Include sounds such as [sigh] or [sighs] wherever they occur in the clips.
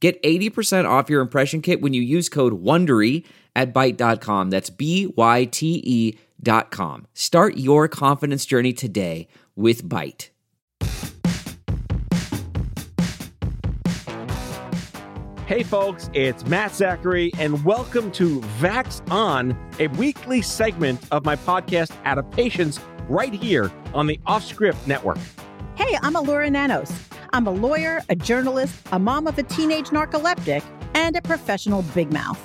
Get 80% off your impression kit when you use code WONDERY at Byte.com. That's B-Y-T-E dot com. Start your confidence journey today with Byte. Hey folks, it's Matt Zachary, and welcome to Vax On, a weekly segment of my podcast Adaptations right here on the Offscript Network. Hey, I'm Elura Nanos. I'm a lawyer, a journalist, a mom of a teenage narcoleptic, and a professional big mouth.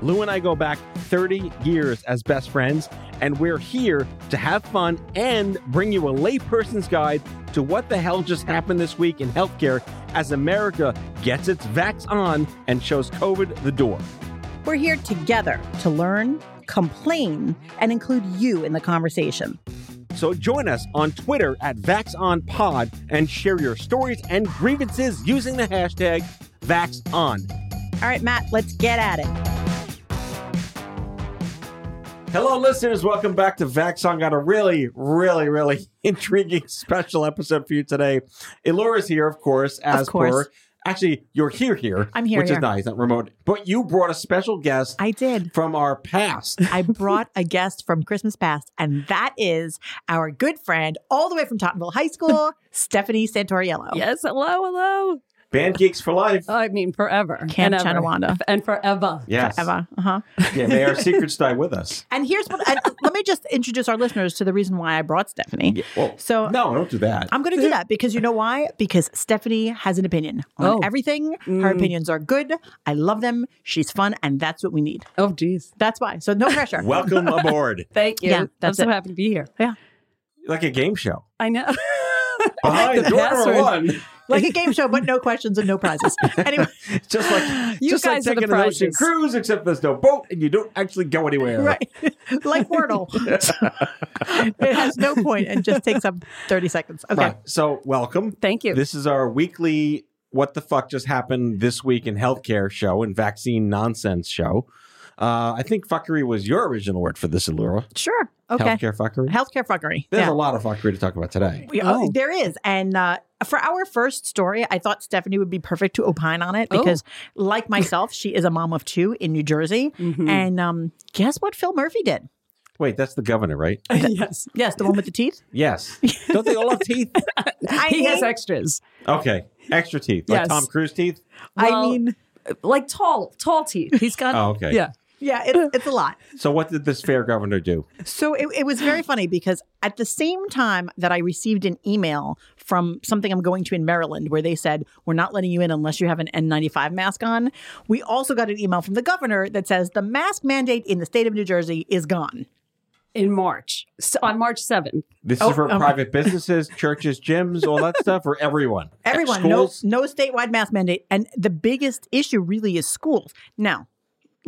Lou and I go back 30 years as best friends, and we're here to have fun and bring you a layperson's guide to what the hell just happened this week in healthcare as America gets its vax on and shows COVID the door. We're here together to learn, complain, and include you in the conversation. So join us on Twitter at VaxOnPod and share your stories and grievances using the hashtag VaxOn. All right, Matt, let's get at it. Hello, listeners. Welcome back to Vaxon. Got a really, really, really [laughs] intriguing special episode for you today. Elura's here, of course, as Of course. per. Actually, you're here, here. I'm here, which here. is nice, not remote. But you brought a special guest I did. from our past. [laughs] I brought a guest from Christmas past, and that is our good friend, all the way from Tottenville High School, [laughs] Stephanie Santoriello. Yes, hello, hello. Band Geeks for Life. I mean, forever. Camp and ever. And forever. yes. Eva. Uh-huh. Yeah, may our secrets die with us. [laughs] And here's what, and let me just introduce our listeners to the reason why I brought Stephanie. Yeah, well, So no, don't do that. I'm going to do that because you know why? Because Stephanie has an opinion on Oh. everything. Her opinions are good. I love them. She's fun, and that's what we need. Oh, geez. That's why. So no [laughs] pressure. Welcome aboard. [laughs] Thank you. Yeah, I'm that's so it. happy to be here. yeah, like a game show. I know. Behind The door number password. one. Like a game show, but no questions and no prizes. Anyway, [laughs] Just like [gasps] You just guys like taking an ocean cruise, except there's no boat and you don't actually go anywhere. right, [laughs] like Wordle. [laughs] it has no point and just takes up 30 seconds. Okay. Right. So welcome. Thank you. This is our weekly what the fuck just happened this week in healthcare show and vaccine nonsense show. Uh, I think fuckery was your original word for this, Elura. Sure. Okay. Healthcare fuckery. Healthcare fuckery. There's Yeah. a lot of fuckery to talk about today. We- oh, Oh. there is. And uh, for our first story, I thought Stephanie would be perfect to opine on it Oh. because, like myself, she is a mom of two in New Jersey. Mhm. And um, guess what Phil Murphy did? Wait, that's the governor, right? [laughs] yes. Yes, the one with the teeth. Yes. Don't they all have teeth? [laughs] I He has extras. Okay. Extra teeth. Like Yes. Tom Cruise teeth? I mean, Like tall, tall teeth. He's got. Oh, okay. Yeah. Yeah, it's, it's a lot. [laughs] So what did this fair governor do? So it, it was very funny because at the same time that I received an email from something I'm going to in Maryland where they said, We're not letting you in unless you have an N95 mask on, we also got an email from the governor that says the mask mandate in the state of New Jersey is gone. In March. So on March 7th. This Oh, is for okay. private businesses, churches, gyms, all that stuff, or everyone? Everyone, no, no statewide mask mandate. And the biggest issue really is schools. Now,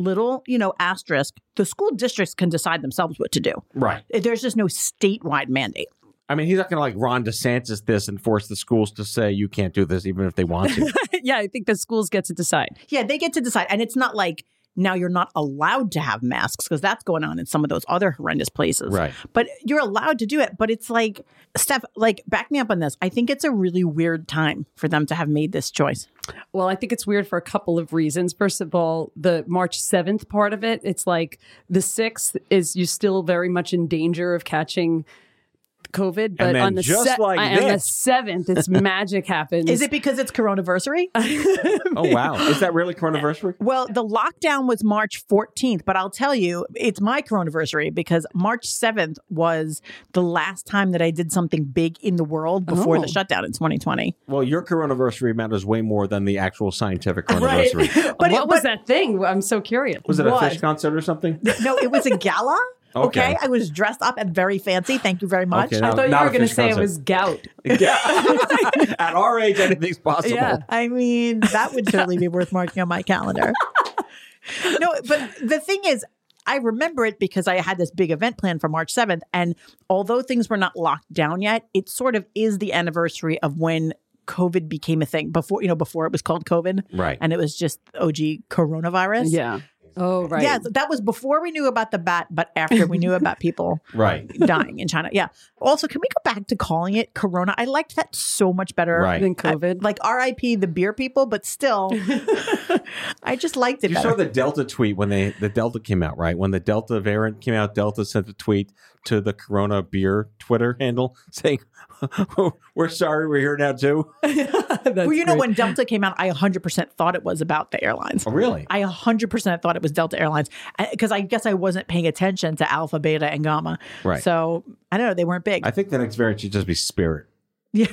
little, you know, asterisk, the school districts can decide themselves what to do. Right. There's just no statewide mandate. I mean, he's not going to like Ron DeSantis this and force the schools to say you can't do this, even if they want to. [laughs] yeah, I think the schools get to decide. Yeah, they get to decide. And it's not like now you're not allowed to have masks because that's going on in some of those other horrendous places. Right. But you're allowed to do it. But it's like, Steph, like, back me up on this. I think it's a really weird time for them to have made this choice. Well, I think it's weird for a couple of reasons. First of all, the March 7th part of it, it's like the 6th is you still very much in danger of catching COVID, but on the just like on the 7th, it's [laughs] magic happens. Is it because it's coronaversary? [laughs] oh wow, is that really coronaversary? Well, the lockdown was March 14th, but I'll tell you, it's my coronaversary because March 7th was the last time that I did something big in the world before Oh. the shutdown in 2020. Well, your coronaversary matters way more than the actual scientific coronaversary. [laughs] But what it, was but- that thing? I'm so curious. Was it a Phish concert or something? No, it was a gala. Okay. Okay. I was dressed up and very fancy. Thank you very much. Okay, I thought you were going to fish say it was gout. [laughs] Yeah. [laughs] At our age, anything's possible. Yeah. I mean, that would certainly be worth marking on my calendar. no, but the thing is, I remember it because I had this big event planned for March 7th. And although things were not locked down yet, it sort of is the anniversary of when COVID became a thing before, you know, before it was called COVID. Right. And it was just OG coronavirus. Yeah. Oh, right. Yeah, that was before we knew about the bat, but after we knew about people [laughs] [laughs] Right. dying in China. Yeah. Also, can we go back to calling it Corona? I liked that so much better Right. Than COVID. like R.I.P. the beer people, but still, [laughs] [laughs] I just liked it You better. saw the Delta tweet when they the Delta came out, right? When the Delta variant came out, Delta sent a tweet to the Corona Beer Twitter handle [laughs] saying, [laughs] "We're sorry, we're here now too." well, you know, when Delta came out, I 100% thought it was about the airlines. Oh, really? I 100% thought it was Delta Airlines uh, because I guess I wasn't paying attention to Alpha, Beta, and Gamma. Right. So I don't know. They weren't big. I think the next variant should just be Spirit. yeah.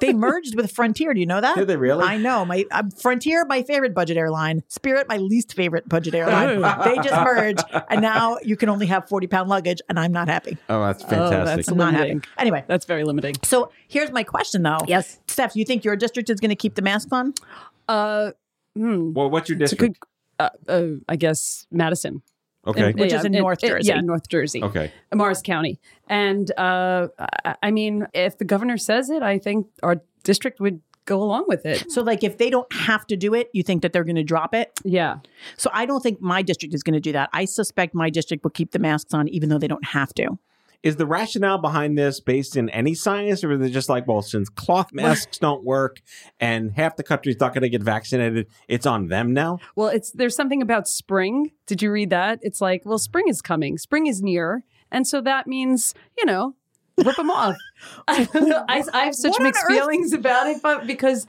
They merged with Frontier. Do you know that? Did they really? I know. My um, Frontier, my favorite budget airline. Spirit, my least favorite budget airline. they just merged, and now you can only have 40 pound luggage, and I'm not happy. Oh, that's Oh, fantastic. that's I'm not limiting. happy. Anyway, That's very limiting. so here's my question though. Yes. Steph, you think your district is going to keep the mask on? Uh, hmm. well, what's your district? good, uh, uh, I guess, Madison. Okay. Which is in it- North it- Jersey. yeah, North Jersey. okay. Morris County. And uh, I- I mean, if the governor says it, I think our district would go along with it. So, like, if they don't have to do it, you think that they're going to drop it? Yeah. So, I don't think my district is going to do that. I suspect my district will keep the masks on, even though they don't have to. Is the rationale behind this based in any science, or is it just like, well, since cloth masks don't work and half the country's not going to get vaccinated, it's on them now? Well, it's there's something about spring. Did you read that? It's like, well, spring is coming. Spring is near, and so that means you know, rip them off. [laughs] I, I, I have such What mixed feelings about it, but because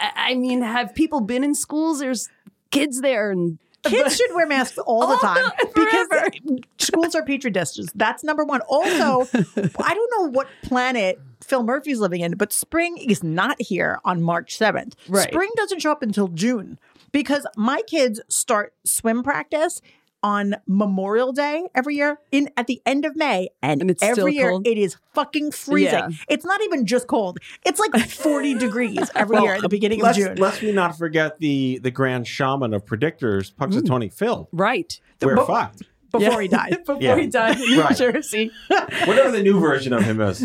I, I mean, have people been in schools? There's kids there, and Kids should wear masks all the time the- [laughs] because schools are petri dishes. That's number one. Also, [laughs] I don't know what planet Phil Murphy's living in, but spring is not here on March 7th. Right. Spring doesn't show up until June because my kids start swim practice on Memorial Day every year in at the end of May and, And it's still every year cold? it is fucking freezing. Yeah. It's not even just cold. It's like 40 [laughs] degrees every year at the beginning of June. Let's me not forget the the grand shaman of predictors, Punxsutawney mm. Phil. right We're but- fucked. before he died. [laughs] before Yeah. he died in New Right. Jersey. [laughs] Whatever the new version of him is.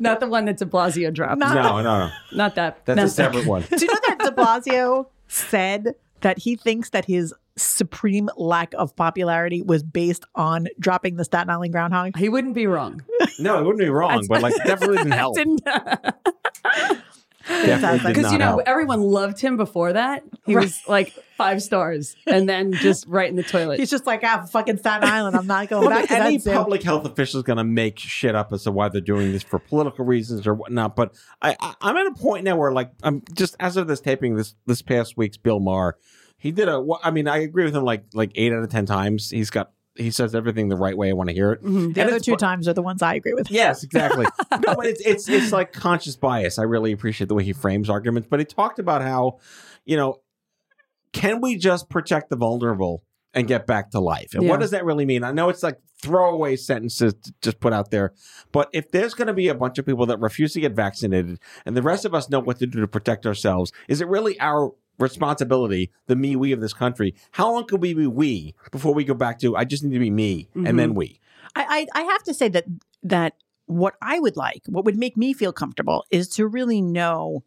Not the one that De Blasio dropped. Not- No, no, no. Not that. That's not a separate one. Do you know that De Blasio said that he thinks that his supreme lack of popularity was based on dropping the Staten Island groundhog? He wouldn't be wrong. No, it wouldn't be wrong, but like definitely didn't help. [laughs] Didn't because you know help. everyone loved him before that. He was like five stars, and then just right in the toilet. He's just like, ah, fucking Staten Island. I'm not going back to any that zoo. public health official is going to make shit up as to why they're doing this for political reasons or whatnot. But I, I, I'm at a point now where, like, I'm just as of this taping this this past week's Bill Maher, he did a. I mean, I agree with him like like eight out of ten times. He's got he says everything the right way. I want to hear it. Mm-hmm. the And other two times are the ones I agree with. Yes, exactly. [laughs] no, but it's it's it's like conscious bias. I really appreciate the way he frames arguments. But he talked about how, you know, can we just protect the vulnerable and get back to life? And Yeah. what does that really mean? I know it's like throwaway sentences to just put out there, but if there's going to be a bunch of people that refuse to get vaccinated, and the rest of us know what to do to protect ourselves, is it really our responsibility, the me we of this country? How long can we be we before we go back to I just need to be me and mm-hmm. then we? I, I I have to say that that what I would like, what would make me feel comfortable, is to really know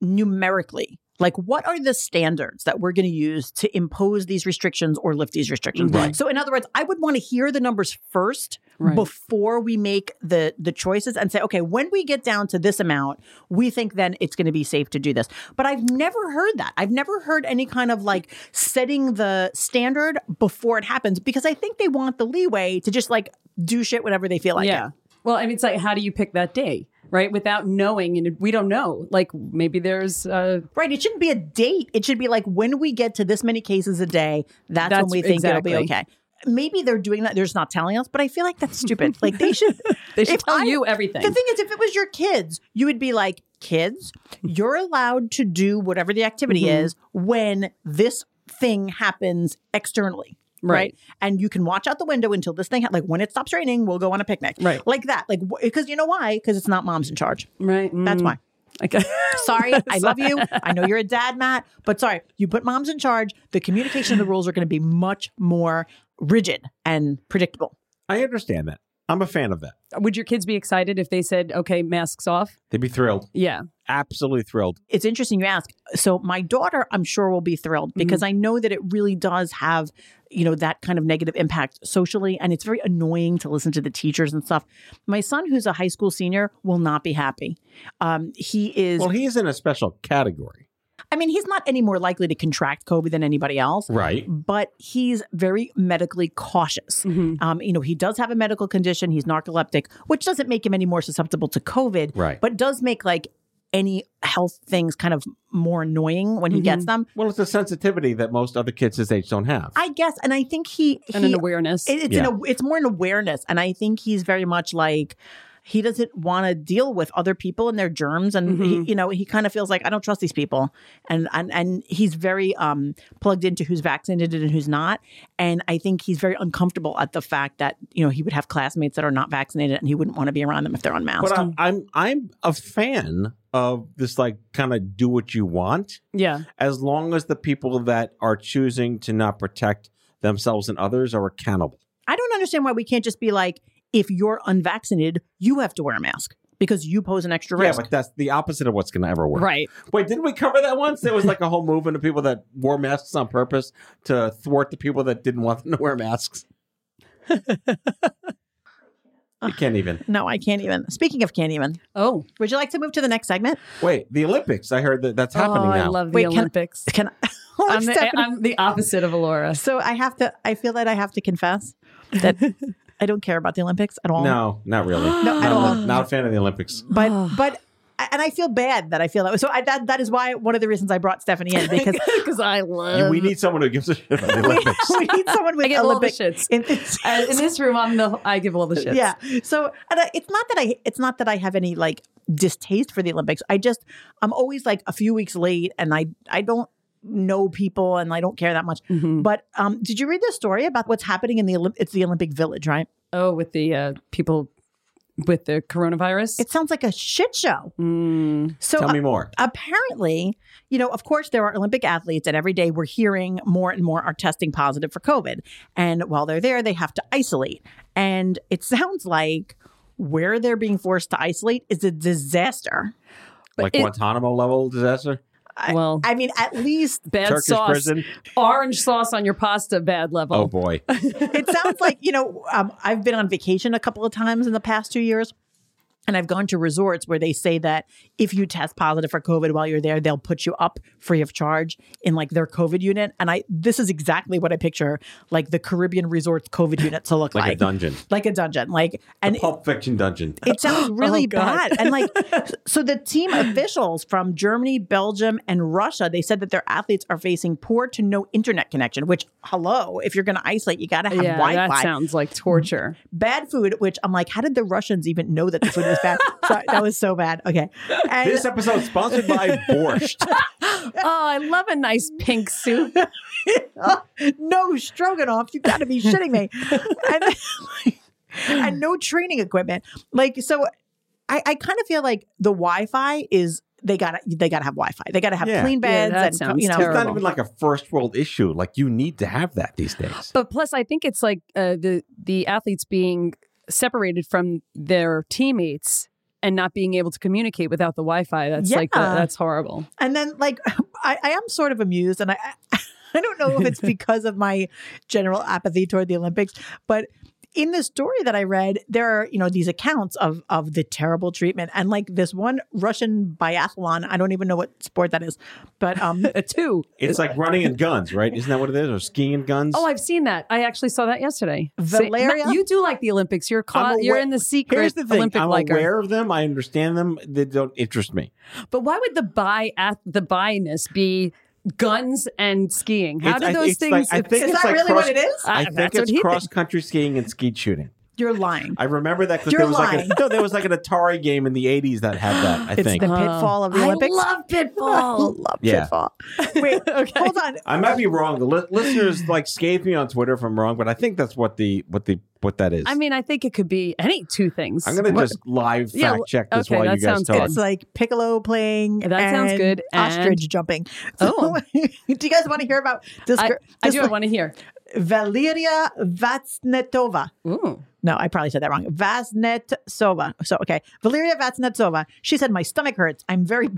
numerically, like what are the standards that we're going to use to impose these restrictions or lift these restrictions. Right. So, in other words, I would want to hear the numbers first Right. before we make the the choices and say, okay, when we get down to this amount, we think then it's going to be safe to do this. But I've never heard that. I've never heard any kind of like setting the standard before it happens because I think they want the leeway to just like do shit whenever they feel like yeah. it. Well, I mean, it's like, how do you pick that day, right? Without knowing, and we don't know. Like, maybe there's. Uh, Right. It shouldn't be a date. It should be like when we get to this many cases a day, that's, when we think it'll be okay. Maybe they're doing that. They're just not telling us, but I feel like that's stupid. [laughs] like they should. they should tell I- you everything. The thing is, if it was your kids, you would be like, kids, [laughs] you're allowed to do whatever the activity Mhm. is when this thing happens externally. Right. And you can watch out the window until this thing, ha- like when it stops raining, we'll go on a picnic. Right. Like that. Like, because you know why? Because it's not mom's in charge. Right. That's Mm. why. Okay. [laughs] Sorry, I love you. I know you're a dad, Matt, but sorry, you put moms in charge. The communication of the rules are going to be much more rigid and predictable. I understand that. I'm a fan of that. Would your kids be excited if they said, okay, masks off? They'd be thrilled. Yeah. Absolutely thrilled. It's interesting you ask. So my daughter, I'm sure will be thrilled because I know that it really does have, you know, that kind of negative impact socially and it's very annoying to listen to the teachers and stuff. My son who's a high school senior will not be happy. Um he is Well, he's in a special category. I mean, he's not any more likely to contract COVID than anybody else. Right. but he's very medically cautious. Um, you know, he does have a medical condition. He's narcoleptic, which doesn't make him any more susceptible to COVID, Right. but does make like any health things kind of more annoying when he gets them. Well, it's a sensitivity that most other kids his age don't have. I guess, and I think he, And an awareness. it- it's Yeah. an, it's more an awareness, and I think he's very much like he doesn't want to deal with other people and their germs, and he, you know he kind of feels like I don't trust these people, and and and he's very um plugged into who's vaccinated and who's not, and I think he's very uncomfortable at the fact that you know he would have classmates that are not vaccinated, and he wouldn't want to be around them if they're unmasked. But I, I'm I'm a fan of this like kind of do what you want yeah. as long as the people that are choosing to not protect themselves and others are accountable. I don't understand why we can't just be like, if you're unvaccinated, you have to wear a mask because you pose an extra risk. Yeah, but that's the opposite of what's going to ever work. Right. Wait, didn't we cover that once? There was like a whole movement of people that wore masks on purpose to thwart the people that didn't want them to wear masks. [laughs] you can't even. no, I can't even. Speaking of can't even, Oh. would you like to move to the next segment? Wait, the Olympics. I heard that that's happening oh, now. I love the Wait, can- Olympics. [laughs] Can I? Oh, I'm, the, I'm the opposite of Elura. So I have to. I feel that I have to confess that [laughs] I don't care about the Olympics at all. no, not really. [gasps] No, at not, all. a- not a fan of the Olympics. [sighs] But but and I feel bad that I feel that way. So I, that that is why one of the reasons I brought Stephanie in [laughs] because [laughs] Because I love. we need someone who gives a shit about the [laughs] Olympics. we need someone with I give all the Olympic shits. in- Uh, in this room, I'm the. I give all the shits. Yeah. So and I, it's not that I it's not that I have any like distaste for the Olympics. I just I'm always like a few weeks late and I I don't know people and I don't care that much. Mm-hmm. But um did you read the story about what's happening in the Olymp- it's the Olympic Village, right? Oh, with the uh, people with the coronavirus. It sounds like a shit show. Mm, So Tell me more. apparently, you know, of course, there are Olympic athletes, and every day we're hearing more and more are testing positive for COVID. And while they're there, they have to isolate. And it sounds like where they're being forced to isolate is a disaster. like it- Guantanamo level disaster? Well, I mean, at least [laughs] bad Turkish sauce, prison? orange sauce on your pasta, bad level. Oh boy. [laughs] it sounds like, you know, um, I've been on vacation a couple of times in the past two years. And I've gone to resorts where they say that if you test positive for COVID while you're there, they'll put you up free of charge in like their COVID unit. And I, this is exactly what I picture like the Caribbean resorts COVID unit to look [laughs] like. Like a dungeon. Like a dungeon. Like, and Pulp Fiction dungeon. [laughs] it sounds [laughs] really Oh, bad. And like, so the team officials from Germany, Belgium, and Russia, they said that their athletes are facing poor to no internet connection, which, hello, if you're going to isolate, you got to have yeah, Wi that sounds like torture. bad food, which I'm like, how did the Russians even know that the food was bad? so, that was so bad. Okay. And This episode is sponsored by Borscht. [laughs] oh, I love a nice pink soup. [laughs] no stroganoff. You got to be shitting me. And, [laughs] and no training equipment. Like, so I, I kind of feel like the Wi Fi is. They gotta, they gotta have Wi-Fi. They gotta have Yeah. clean Yeah, beds, that and sounds you know, It's not even like a first world issue. Like you need to have that these days. But plus, I think it's like uh, the the athletes being separated from their teammates and not being able to communicate without the Wi-Fi. That's like the, that's horrible. And then, like, [laughs] I, I am sort of amused, and I, [laughs] I don't know if it's [laughs] because of my general apathy toward the Olympics, but in the story that I read, there are you know these accounts of of the terrible treatment, and like this one Russian biathlon. I don't even know what sport that is, but um, [laughs] A two. It's like running and guns, right? Isn't that what it is? Or skiing and guns? Oh, I've seen that. I actually saw that yesterday. Valeria? See, you do like the Olympics. You're cla- I'm you're in the secret Here's the thing. Olympic I'm liker. aware of them. I understand them. They don't interest me. But why would the buy at the buyness be guns and skiing? How It's- do I- those it's things? like- I think is that like really cross- what it is? I- I think that's it's cross country skiing and skeet shooting. You're lying. I remember that because there was like a, [laughs] no, there was like an Atari game in the '80s that had that. I it's think the pitfall of the Olympics. [laughs] I love I Pitfall. love Yeah. pitfall. Wait, [laughs] hold on. I might be wrong. The li- listeners like scathe me on Twitter if I'm wrong, but I think that's what the what the what that is. I mean, I think it could be any two things. I'm gonna What- just live fact Yeah, check this okay, while that you guys sounds talk. good. It's like piccolo playing. That sounds and good, and- Ostrich jumping. Oh. do you guys want to hear about this? I, girl- I this do want to hear. Valeria Vatsnetova. Ooh. No, I probably said that wrong. Vaznetsova. So, okay. Valeria Vatsnetsova. She said, My stomach hurts. I'm very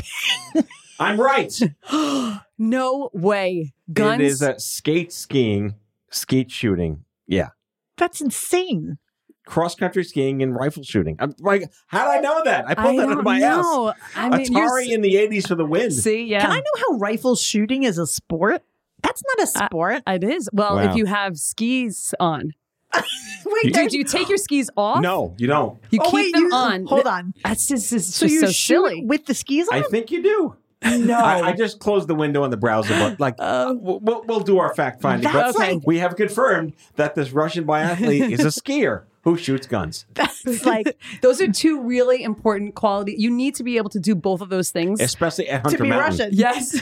[laughs] I'm right. [gasps] No way. Guns. It is a skate skiing, skeet shooting. Yeah. That's insane. Cross country skiing and rifle shooting. I'm like, how did I know that? I I pulled that out of my know. ass. I mean, you're Atari in the 80s for the win. see, yeah. Can I know how rifle shooting is a sport? That's not a Uh, sport. It is. Well, Wow. if you have skis on. [laughs] wait, You- there's- Did you take your skis off? No, you don't. You oh, keep wait, them you- on. Hold on. That's just, it's So you so shoot silly. with the skis on? I think you do. [laughs] no. I, I just closed the window on the browser, but [gasps] like, we'll, we'll, we'll do our fact finding. But like- we have confirmed that this Russian biathlete is a skier who shoots guns, [laughs] That's like Those are two really important qualities. You need to be able to do both of those things. especially at to be Mountain. Russian. Yes.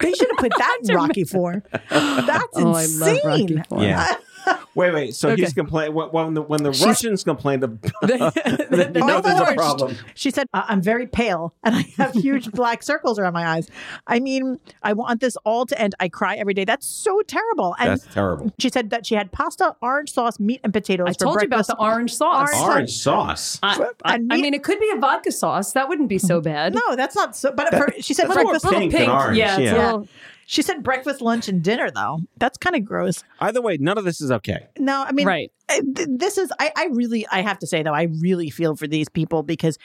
They should have put that in Rocky Four. [laughs] That's Oh, I insane. love Rocky Four. Yeah. [laughs] [laughs] Wait, wait. So Okay. he's complaining when, when the when the Russians complained, of, [laughs] They- [laughs] that you Oh, know there's a problem. She said, "I- I'm very pale and I have huge black circles around my eyes. I mean, I want this all to end. I cry every day. That's so terrible. And That's terrible. she said that she had pasta, orange sauce, meat, and potatoes I for told you about the orange sauce. Orange- Orange sauce. I, I, I mean, it could be a vodka sauce. That wouldn't be so bad. No, that's not so. But for, she said that's more breakfast. pink than orange, Yeah. it's yeah. a little- She said breakfast, lunch, and dinner. Though that's kind of gross. Either way, none of this is okay. No, I mean, Right. uh, This is. I, I really. I have to say though, I really feel for these people because.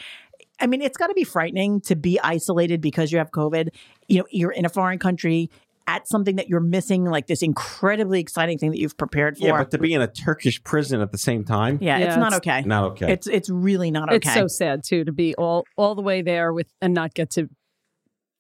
I mean, it's got to be frightening to be isolated because you have COVID. You know, you're in a foreign country at something that you're missing, like this incredibly exciting thing that you've prepared for. Yeah, but to be in a Turkish prison at the same time, Yeah, Yeah, it's not okay. not okay. It's it's really not okay. It's so sad too to be all all the way there with and not get to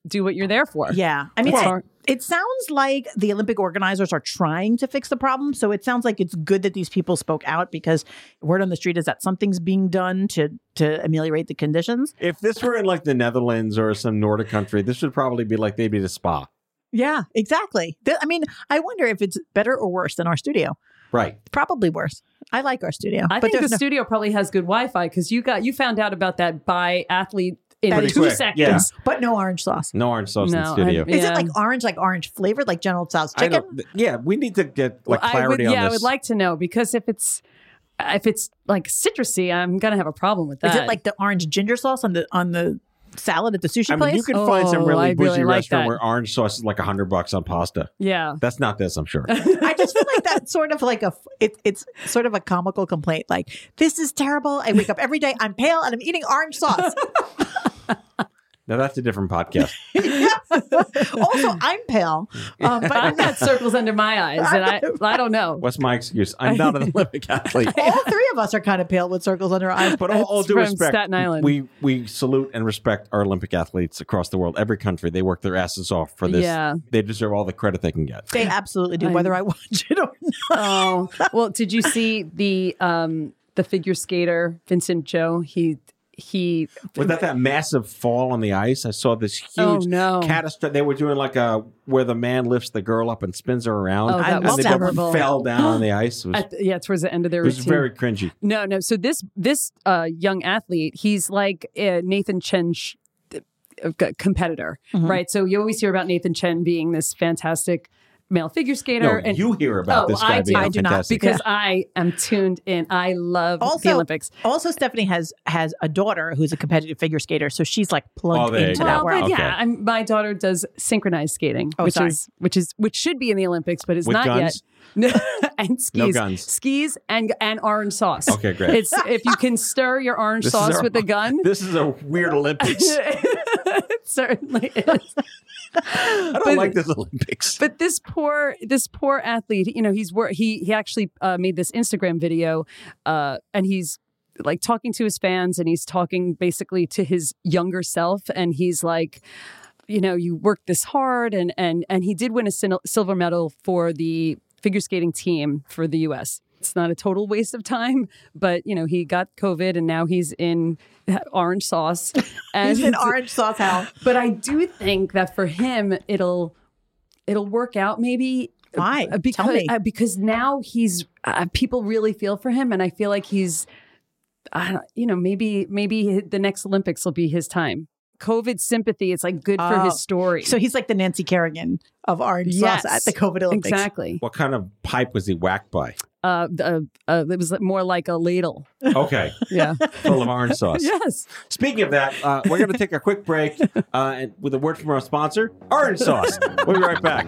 do what you're there for. yeah, I mean, It's it, sounds like the Olympic organizers are trying to fix the problem. So it sounds like it's good that these people spoke out because word on the street is that something's being done to to ameliorate the conditions. if this were in like the Netherlands or some Nordic country, this would probably be like maybe the spa. Yeah, exactly. Th- I mean, I wonder if it's better or worse than our studio. Right. Probably worse. I like our studio, I but think the no- studio probably has good Wi-Fi because you got you found out about that by athlete in Pretty two quick, seconds. yeah. but no orange sauce. No orange sauce in the studio. I'm- Is Yeah. it like orange, like orange flavored, like General Tso's I chicken? don't, yeah, we need to get like I would, clarity yeah, on I would like to know because if it's if it's like citrusy, I'm gonna have a problem with that. Is it like the orange ginger sauce on the on the salad at the sushi I mean, place? you can find some Oh, really I bougie really like restaurant that. where orange sauce is like a hundred bucks on pasta. yeah? That's not this, I'm sure. [laughs] I just feel like that's sort of like a it, it's sort of a comical complaint. Like this is terrible. I wake up every day. I'm pale and I'm eating orange sauce. [laughs] [laughs] now that's a different podcast. [laughs] also, I'm pale. Um, but [laughs] I've got circles under my eyes, and I I don't know. What's my excuse? I'm not an Olympic athlete. all three of us are kind of pale with circles under our eyes. But all, all due respect, Staten Island. we we salute and respect our Olympic athletes across the world. Every country, they work their asses off for this. Yeah. They deserve all the credit they can get. They absolutely do, I'm- whether I watch it or not. Oh well, did you see the um the figure skater Vincent Zhou? He he Was that that massive fall on the ice? I saw this huge Oh, no. catastrophe. They were doing like a where the man lifts the girl up and spins her around. Oh, that and was they both terrible. fell down on the [gasps] ice. It was, at the- yeah towards the end of their it was very cringy. No, no. So this this uh, young athlete, he's like uh, Nathan Chen's uh, competitor, Mm-hmm. right? So you always hear about Nathan Chen being this fantastic male figure skater, No, you hear about Oh, this guy I being do. I do not, fantastic. because I am tuned in. I love the Olympics. also Stephanie has has a daughter who's a competitive figure skater, so she's like plugged Oh, into that Well, world. but Okay. yeah, I'm, my daughter does synchronized skating, Oh, which sorry. is which is which should be in the Olympics, but it's With not guns? [laughs] yet. and skis, guns. skis, and and orange sauce. Okay, great. It's if you can stir your orange This sauce our- with a gun. [laughs] This is a weird Olympics. [laughs] certainly is. [laughs] I don't But- like this Olympics. But this poor, this poor athlete, you know, he's wor- he he actually uh, made this Instagram video, uh, and he's like talking to his fans, and he's talking basically to his younger self, and he's like, you know, you worked this hard, and and and he did win a silver medal for the figure skating team for the U.S. it's not a total waste of time, but you know, he got COVID and now he's in orange sauce. [laughs] And He's in orange sauce hell. But I do think that for him, it'll it'll work out maybe. Why? Uh, Because Tell me. uh, because now he's uh, people really feel for him, and I feel like he's, I don't, you know, maybe maybe the next Olympics will be his time. COVID sympathy, it's like good for Oh. his story. So he's like the Nancy Kerrigan of orange Yes. sauce at the COVID Olympics. exactly. What kind of pipe was he whacked by? Uh, uh, uh, it was more like a ladle. Okay, [laughs] Yeah. full of orange sauce. yes. Speaking of that, uh, we're going to take a quick break uh, and with a word from our sponsor, Orange Sauce. We'll be right back.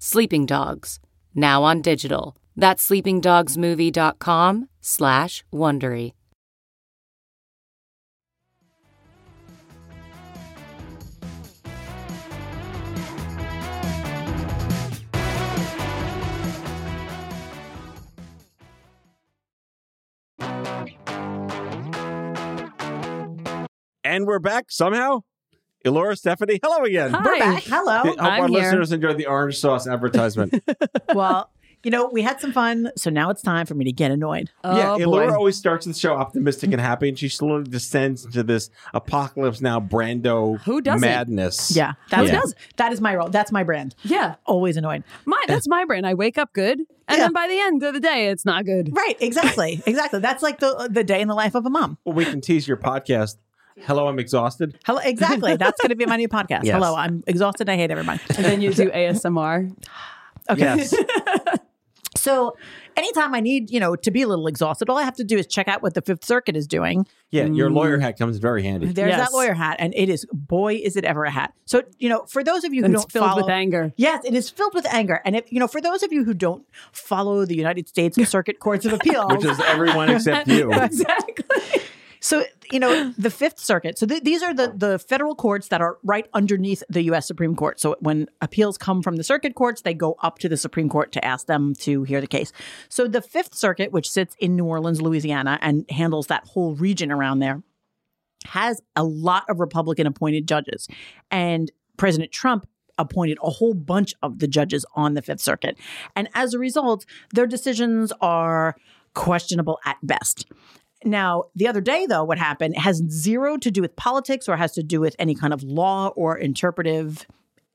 Sleeping Dogs, now on digital. That's sleepingdogsmovie.com slash Wondery. And we're back somehow. Elura, Stephanie, hello again. Hi. We're back. Hello. I hope I'm our here. listeners enjoyed the orange sauce advertisement. [laughs] well, you know, we had some fun, so now it's time for me to get annoyed. Oh, yeah, Oh, Elura boy. always starts the show optimistic and happy, and she slowly descends into this apocalypse now Brando Who doesn't? madness. Yeah, that's Yeah. that is my role. That's my brand. Yeah. Always annoyed. My that's my brand. I wake up good, and Yeah. then by the end of the day, it's not good. Right. Exactly. [laughs] exactly. That's like the the day in the life of a mom. Well, we can tease your podcast. Hello, I'm exhausted. Hello. Exactly. That's going to be my new podcast. [laughs] Yes. Hello. I'm exhausted. I hate everybody. And then you do [laughs] ASMR. Okay. Yes. [laughs] So anytime I need, you know, to be a little exhausted, all I have to do is check out what the Fifth Circuit is doing. yeah, your lawyer mm. hat comes very handy. There's Yes. that lawyer hat, and it is boy, is it ever a hat. So you know, for those of you who And it's don't filled follow, with anger. Yes, it is filled with anger, and if you know, for those of you who don't follow the United States Circuit Courts of Appeals, Which is everyone except you. exactly. So, you know, [gasps] the Fifth Circuit. So th- these are the, the federal courts that are right underneath the U.S. Supreme Court. So when appeals come from the circuit courts, they go up to the Supreme Court to ask them to hear the case. So the Fifth Circuit, which sits in New Orleans, Louisiana, and handles that whole region around there, has a lot of Republican appointed judges. And President Trump appointed a whole bunch of the judges on the Fifth Circuit. And as a result, their decisions are questionable at best. Now, the other day, though, what happened has zero to do with politics or has to do with any kind of law or interpretive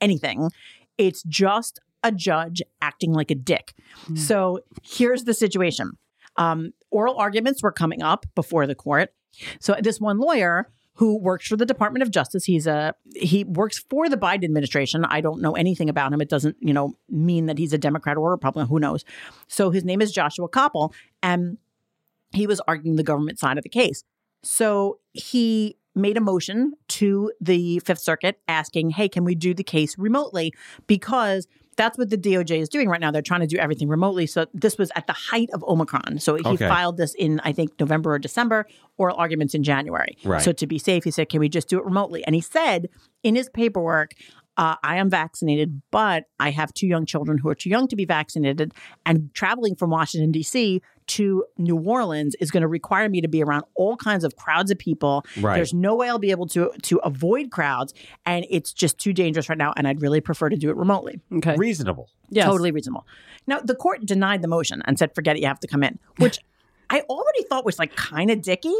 anything. It's just a judge acting like a dick. So here's the situation um, oral arguments were coming up before the court. So this one lawyer who works for the Department of Justice, he's a he works for the Biden administration. I don't know anything about him. It doesn't, you know, mean that he's a Democrat or a Republican. Who knows? So his name is Joshua Koppel, and he was arguing the government side of the case. So he made a motion to the Fifth Circuit asking, hey, can we do the case remotely? Because that's what the DOJ is doing right now. They're trying to do everything remotely. So this was at the height of Omicron. So he Okay. filed this in, I think, November or December, oral arguments in January. Right. So to be safe, he said, can we just do it remotely? And he said in his paperwork, uh, I am vaccinated, but I have two young children who are too young to be vaccinated. And traveling from Washington, D.C. to New Orleans is going to require me to be around all kinds of crowds of people. Right. There's no way I'll be able to to avoid crowds. And it's just too dangerous right now. And I'd really prefer to do it remotely. Okay. Reasonable. Yes. Totally reasonable. Now, the court denied the motion and said, forget it, you have to come in, which [laughs] I already thought was like kind of dicky.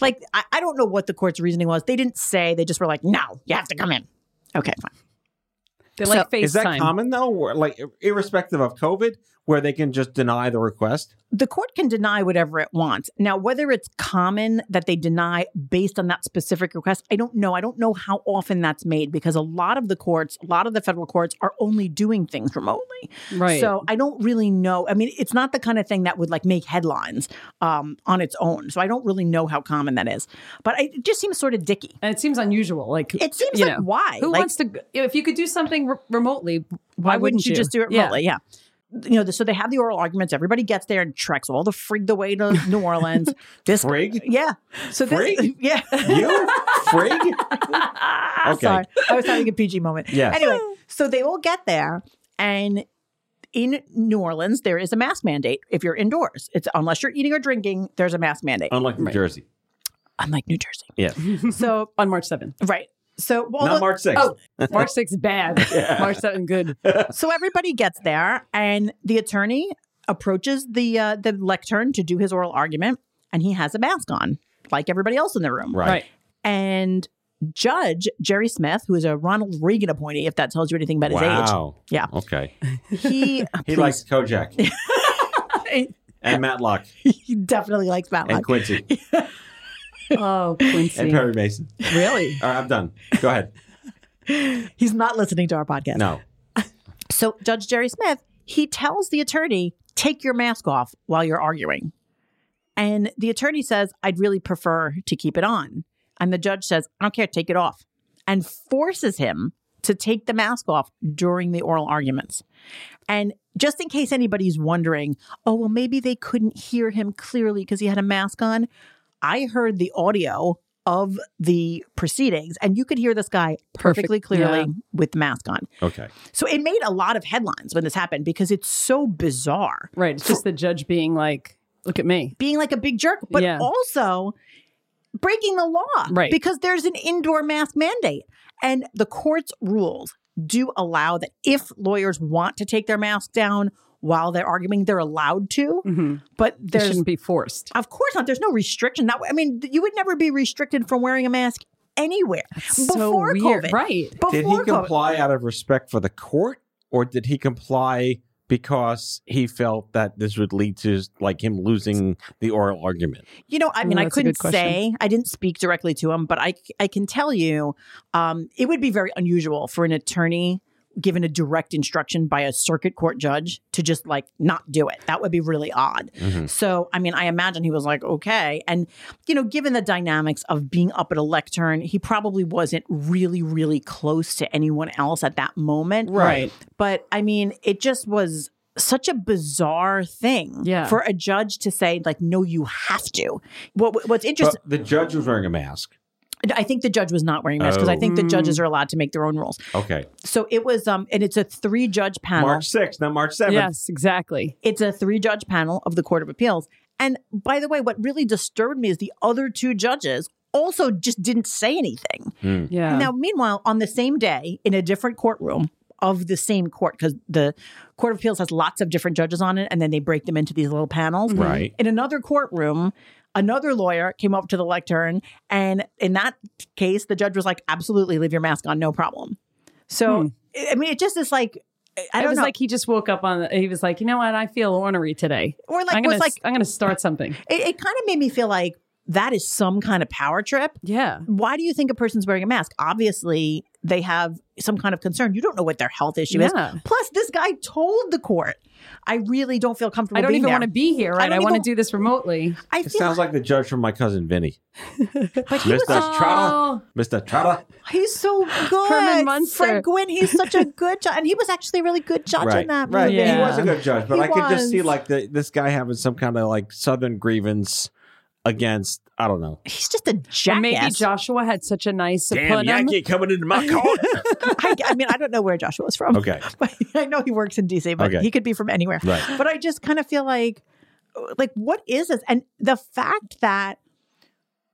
Like, I, I don't know what the court's reasoning was. They didn't say, they just were like, no, you have to come in. Okay, fine. They like FaceTime. Is that common though? Like irrespective of COVID, where they can just deny the request? The court can deny whatever it wants. Now, whether it's common that they deny based on that specific request, I don't know. I don't know how often that's made because a lot of the courts, a lot of the federal courts are only doing things remotely. Right. So I don't really know. I mean, it's not the kind of thing that would like make headlines um, on its own. So I don't really know how common that is. But I, it just seems sort of dicky. And it seems unusual. Like It seems like know, why? Who Like- wants to? If you could do something re- remotely, why, wouldn't you, just do it Yeah. remotely? Yeah. You know, so they have the oral arguments. Everybody gets there and treks all the frig the way to [laughs] New Orleans. This Frig? yeah. So this, Frig? [laughs] yeah. You frig? [laughs] Okay. Sorry, I was having a PG moment. Yes. Anyway, so they all get there, and in New Orleans, there is a mask mandate if you're indoors. It's unless you're eating or drinking, there's a mask mandate. Unlike New Jersey. Unlike New Jersey. Yeah. So on March 7th. right. So well, Not look- March 6th. Oh, [laughs] March 6th is bad. March 7th good. [laughs] so everybody gets there, and the attorney approaches the uh, the lectern to do his oral argument, and he has a mask on, like everybody else in the room. Right. Right. And Judge Jerry Smith, who is a Ronald Reagan appointee, if that tells you anything about his age, Wow. yeah, Okay. he [laughs] He likes Kojak and Matlock he definitely likes and Matlock. Quincy Oh, [laughs] Quincy. and Perry Mason. really? [laughs] All right, I'm done. Go ahead. [laughs] He's not listening to our podcast. No. So Judge Jerry Smith, he tells the attorney, take your mask off while you're arguing. And the attorney says, I'd really prefer to keep it on. And the judge says, I don't care, take it off. And forces him to take the mask off during the oral arguments. And just in case anybody's wondering, oh, well, maybe they couldn't hear him clearly because he had a mask on. I heard the audio of the proceedings, and you could hear this guy perfectly Perfect, clearly yeah. with the mask on. Okay. So it made a lot of headlines when this happened because it's so bizarre. Right. It's just the judge being like, look at me. Being like a big jerk, but Yeah. also breaking the law. Right. Because there's an indoor mask mandate. And the court's rules do allow that if lawyers want to take their mask down while they're arguing, they're allowed to. Mhm. But It there's shouldn't be forced. of course not. There's no restriction. That I mean, you would never be restricted from wearing a mask anywhere so before weird. COVID. Right. Before Did he COVID. comply out of respect for the court or did he comply because he felt that this would lead to like him losing the oral argument? You know, I mean, Oh, I couldn't say. I didn't speak directly to him, but I I can tell you, um, it would be very unusual for an attorney given a direct instruction by a circuit court judge to just like not do it. That would be really odd. Mm-hmm. So, I mean, I imagine he was like, okay, and you know, given the dynamics of being up at a lectern, he probably wasn't really, really close to anyone else at that moment. Right. But I mean, it just was such a bizarre thing Yeah. for a judge to say like no you have to what, what's interesting But the judge was wearing a mask. I think the judge was not wearing masks because i Oh. think the judges are allowed to make their own rules Okay. so it was um and it's a three judge panel March 6th, not March 7th. Yes, exactly. it's a three judge panel of the court of appeals and by the way what really disturbed me is the other two judges also just didn't say anything Yeah. Now, meanwhile, on the same day in a different courtroom of the same court, because the Court of Appeals has lots of different judges on it, and then they break them into these little panels. Right. In another courtroom, another lawyer came up to the lectern, and in that case, the judge was like, "Absolutely, leave your mask on, no problem." So, hmm. I mean, it just is like. I it don't was know. like he just woke up on the, he was like, you know what? I feel ornery today. Or like- I'm gonna, was like- I'm gonna start something. it, it kind of made me feel like that is some kind of power trip. Yeah. Why do you think a person's wearing a mask? Obviously, they have some kind of concern. You don't know what their health issue Yeah. is. Plus, this guy told the court, "I really don't feel comfortable." I don't being even want to be here, I right? don't I, want to do this remotely. I It sounds like the judge from my cousin Vinny. [laughs] but he Mr. Trotter. Oh. Mr. Trotter. He's so good. Herman Munster. Frank Gwynne, he's such a good judge. And he was actually a really good judge Right, in that right. movie. He was a good judge, but He I could just see like the, this guy having some kind of like southern grievance against I don't know. He's just a Or jackass. maybe Joshua had such a nice Damn put. Yankee coming into my court. [laughs] I, I mean, I don't know where Joshua was from. Okay. [laughs] But I know he works in DC, but Okay. he could be from anywhere. Right. But I just kind of feel like, like, what is this? And the fact that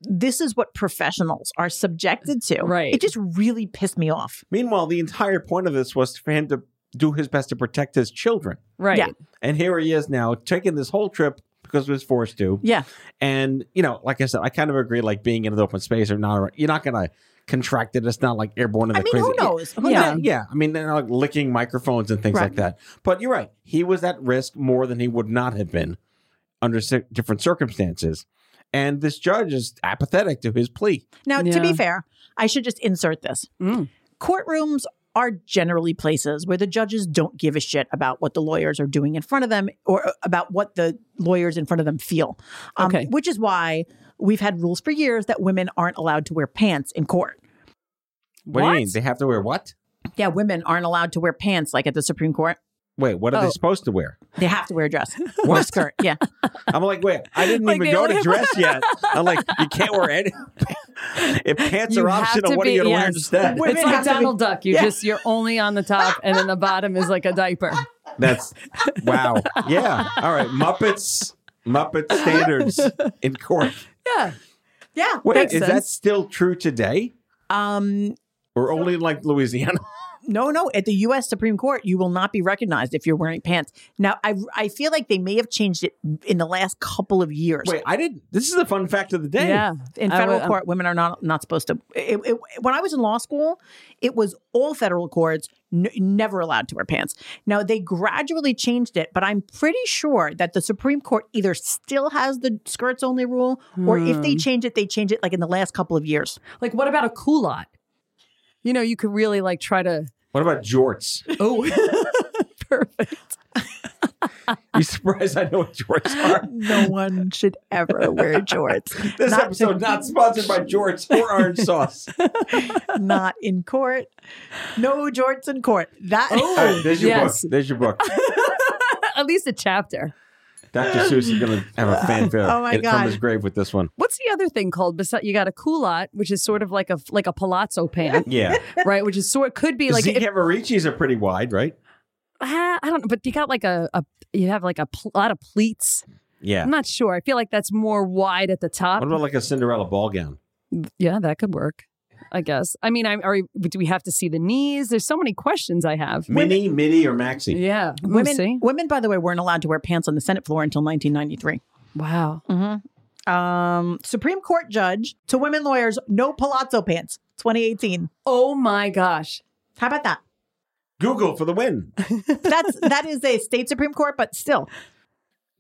this is what professionals are subjected to, Right. It just really pissed me off. Meanwhile, the entire point of this was for him to do his best to protect his children. Right. Yeah. And here he is now taking this whole trip because he was forced to. Yeah. And, you know, like I said, I kind of agree, like being in an open space or not, you're not going to contract it. It's not like airborne in the I mean, crazy. who knows? Who Yeah. knows? Yeah. I mean, they're like licking microphones and things Right. like that. But you're right. He was at risk more than he would not have been under ci- different circumstances. And this judge is apathetic to his plea. Now, to be fair, I should just insert this. Mm. Courtrooms are generally places where the judges don't give a shit about what the lawyers are doing in front of them or uh, about what the lawyers in front of them feel. Um, Okay. Which is why we've had rules for years that women aren't allowed to wear pants in court. What, do you mean? They have to wear what? Yeah, women aren't allowed to wear pants like at the Supreme Court. Wait, what are they Oh. supposed to wear? They have to wear a dress [laughs] or a skirt. Yeah. [laughs] I'm like, wait, I didn't Like even go only to have- dress [laughs] yet. I'm like, you can't wear any. if pants You are optional, to what are you going to wear yes. instead? Women It's like have to be- Donald Duck. You Yeah. just you're only on the top, and then the bottom is like a diaper. That's wow. Yeah. All right. Muppets. Muppet standards in court. Yeah. Yeah. Wait, Makes is that still true today, Um, or only like Louisiana? No, no. At the U.S. Supreme Court, you will not be recognized if you're wearing pants. Now, I I feel like they may have changed it in the last couple of years. Wait, I didn't. This is a fun fact of the day. Yeah. In federal would- um, court, women are not not supposed to. It, it- when I was in law school, it was all federal courts n- never allowed to wear pants. Now they gradually changed it, but I'm pretty sure that the Supreme Court either still has the skirts only rule, or if Hmm. they change it, they change it like in the last couple of years. Like, what about a culotte? You know, you could really like try to. What about jorts? Oh, [laughs] perfect. You surprised I know what jorts are? No one should ever wear jorts. [laughs] This Not- episode not sponsored by jorts or orange sauce. [laughs] not in court. No jorts in court. That All right, there's your Yes. book. There's your book. At least a chapter. Dr. Seuss is going to have a fanfare [laughs] Oh my in- from God. his grave with this one. What's the other thing called? Besides, you got a culotte, which is sort of like a like a palazzo pant, [laughs] Yeah. right? Which is sort of could be like Zeke if- are pretty wide, right? Ah, I don't know, but you got like a, a you have like a pl- lot of pleats. Yeah. I'm not sure. I feel like that's more wide at the top. What about like a Cinderella ball gown? yeah, that could work. I guess. I mean, I'm, are we, do we have to see the knees? There's so many questions I have. Mini, midi, or maxi? Yeah, We'll women see. women by the way weren't allowed to wear pants on the Senate floor until 1993. Wow. Um, Supreme Court judge to women lawyers, no palazzo pants. 2018. Oh my gosh. How about that? Google for the win. That's that is a state Supreme Court, but still,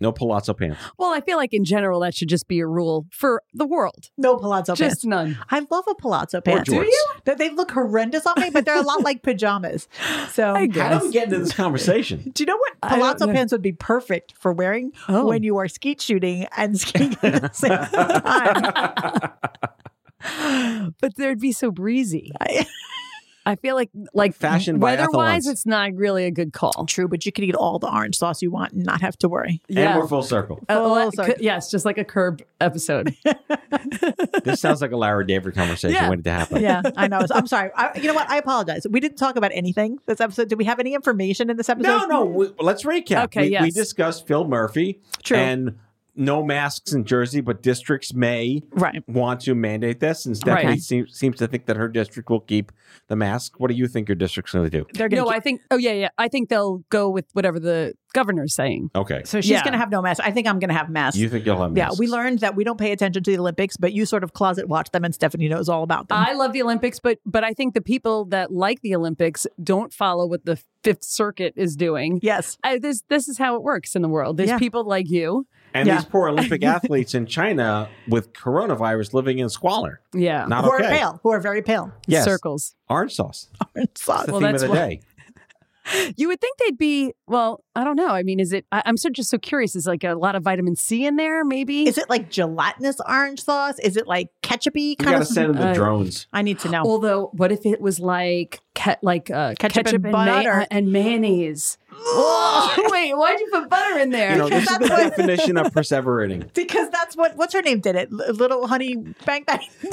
No palazzo pants. Well, I feel like in general that should just be a rule for the world. no palazzo pants. Just none. I love a palazzo pants. Do you? They, they look horrendous on me, but they're a lot [laughs] like pajamas. So, I How guess. do we get into this conversation? [laughs] do you know what palazzo pants would be perfect for wearing Oh. when you are skeet shooting and [laughs] skiing at the same time? But they'd be so breezy. I- I feel like like fashion by weather-wise, it's not really a good call. True, but you could eat all the orange sauce you want and not have to worry. And we're full circle. Uh, Full circle. c- yes, just like a curb episode. [laughs] This sounds like a Larry David conversation Yeah. waiting to happen. Yeah, [laughs] I know. I'm sorry. I, you know what? I apologize. We didn't talk about anything this episode. Did we have any information in this episode? No, no. We, let's recap. Okay, we, we discussed Phil Murphy True. and no masks in Jersey, but districts may Right. want to mandate this. And Stephanie Right. seems, seems to think that her district will keep the mask. What do you think your district's going to do? They're going no, to I think. Oh yeah, yeah. I think they'll go with whatever the governor's saying. Okay. So she's Yeah. going to have no mask. I think I'm going to have masks. You think you'll have mask? yeah, we learned that we don't pay attention to the Olympics, but you sort of closet watch them, and Stephanie knows all about them. I love the Olympics, but but I think the people that like the Olympics don't follow what the Fifth Circuit is doing. yes. I, this this is how it works in the world. There's Yeah. people like you And Yeah. these poor Olympic [laughs] athletes in China with coronavirus living in squalor. Yeah. Not who okay. are pale, who are very pale. Yes. Circles. Orange sauce. Orange sauce. That's The Well, theme that's of the why- day. You would think they'd be, well, I don't know. I mean, is it, I, I'm so just so curious. Is like a lot of vitamin C in there, maybe? Is it like gelatinous orange sauce? Is it like ketchupy You kind got to of? send them the Uh, drones. I need to know. Although, what if it was like ke- like uh, Ketchup ketchup, and and, butter. and mayonnaise? oh, [laughs] wait, why'd you put butter in there? You know, this is that's the what- definition of perseverating. [laughs] because that's what what's her name did it. L- little honey bang bang. [laughs]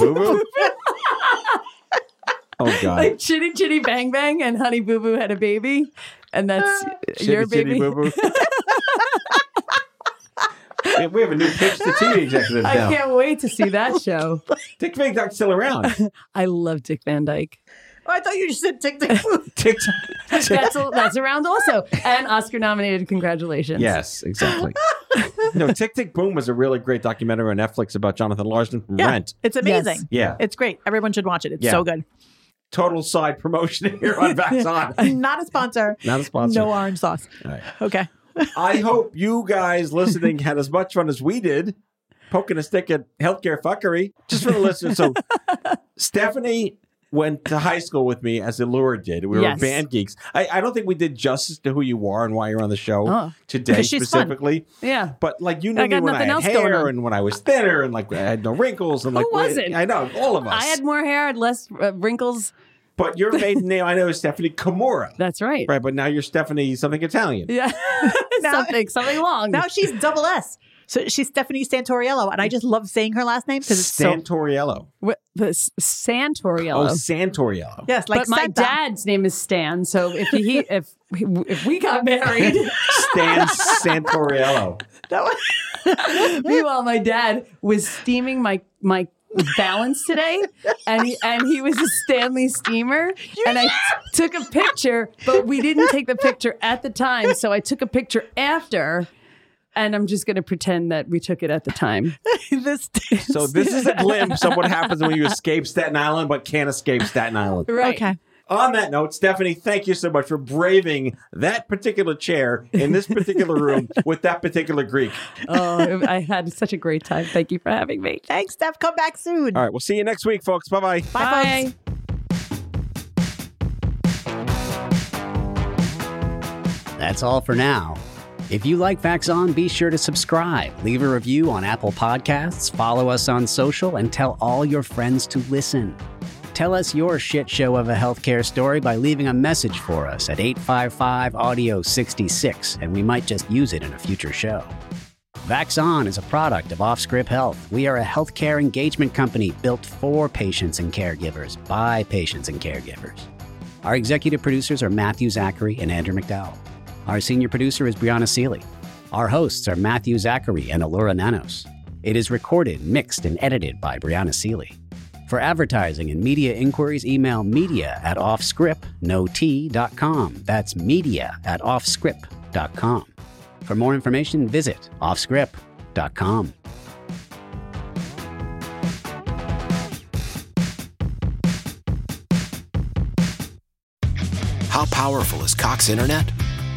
Boo boo. Oh God. like Chitty Chitty Bang Bang and Honey Boo Boo had a baby, and that's your Chitty baby. Chitty Boo Boo. [laughs] We- we have a new pitch to TV executives I now. can't wait to see that show. Dick Van Dyke's still around. [laughs] I love Dick Van Dyke. Oh, I thought you just said tick tick boom. [laughs] TikTok. That's that's around also, and Oscar nominated. Congratulations. Yes, exactly. no, Tick Tick Boom was a really great documentary on Netflix about Jonathan Larson from Yeah, Rent. it's amazing. Yes. Yeah. It's great. Everyone should watch it. It's Yeah. so good. Total side promotion here on [laughs] Vax On. Not a sponsor. Not a sponsor. No orange sauce. All right. Okay. [laughs] I hope you guys listening had as much fun as we did poking a stick at healthcare fuckery. Just for the listeners. So, [laughs] Stephanie went to high school with me as Elura did. We were band geeks. I, I don't think we did justice to who you are and why you're on the show Oh. today 'Cause she's fun. specifically. Yeah. But like you knew I me got when I nothing had else going hair on. and when I was thinner and like I had no wrinkles and like Who wasn't? I know all of us. I had more hair, I had less uh, wrinkles. but your maiden [laughs] name I know is Stephanie Kimura. That's right. Right, but now you're Stephanie something Italian. Yeah. [laughs] Now- something, something long. Now she's double S. So she's Stephanie Santoriello, and I just love saying her last name because it's so Santoriello. Wh- the Santoriello. Oh, Santoriello. yes, like but my Santa. dad's name is Stan. So if he if if we got [laughs] married, Stan Santoriello. That was- [laughs] meanwhile my dad was steaming my my balance today, and he and he was a Stanley steamer, and I t- took a picture, but we didn't take the picture at the time, so I took a picture after. And I'm just going to pretend that we took it at the time. [laughs] this So this is a glimpse of what happens when you [laughs] escape Staten Island but can't escape Staten Island. Right. okay. On that note, Stephanie, thank you so much for braving that particular chair in this particular room [laughs] with that particular Greek. Oh, I had such a great time. Thank you for having me. Thanks, Steph. Come back soon. All right, we'll see you next week, folks. Bye bye. Bye, folks. That's all for now. If you like Vax On, be sure to subscribe, leave a review on Apple Podcasts, follow us on social, and tell all your friends to listen. Tell us your shit show of a healthcare story by leaving a message for us at 855 Audio 66, and we might just use it in a future show. Vax On is a product of Offscript Health. We are a healthcare engagement company built for patients and caregivers by patients and caregivers. Our executive producers are Matthew Zachary and Andrew McDowell. Our senior producer is Brianna Seely. Our hosts are Matthew Zachary and Elura Nanos. It is recorded, mixed, and edited by Brianna Seely. For advertising and media inquiries, email media at offscript.com. That's media at offscript.com. For more information, visit offscript.com. How powerful is Cox Internet?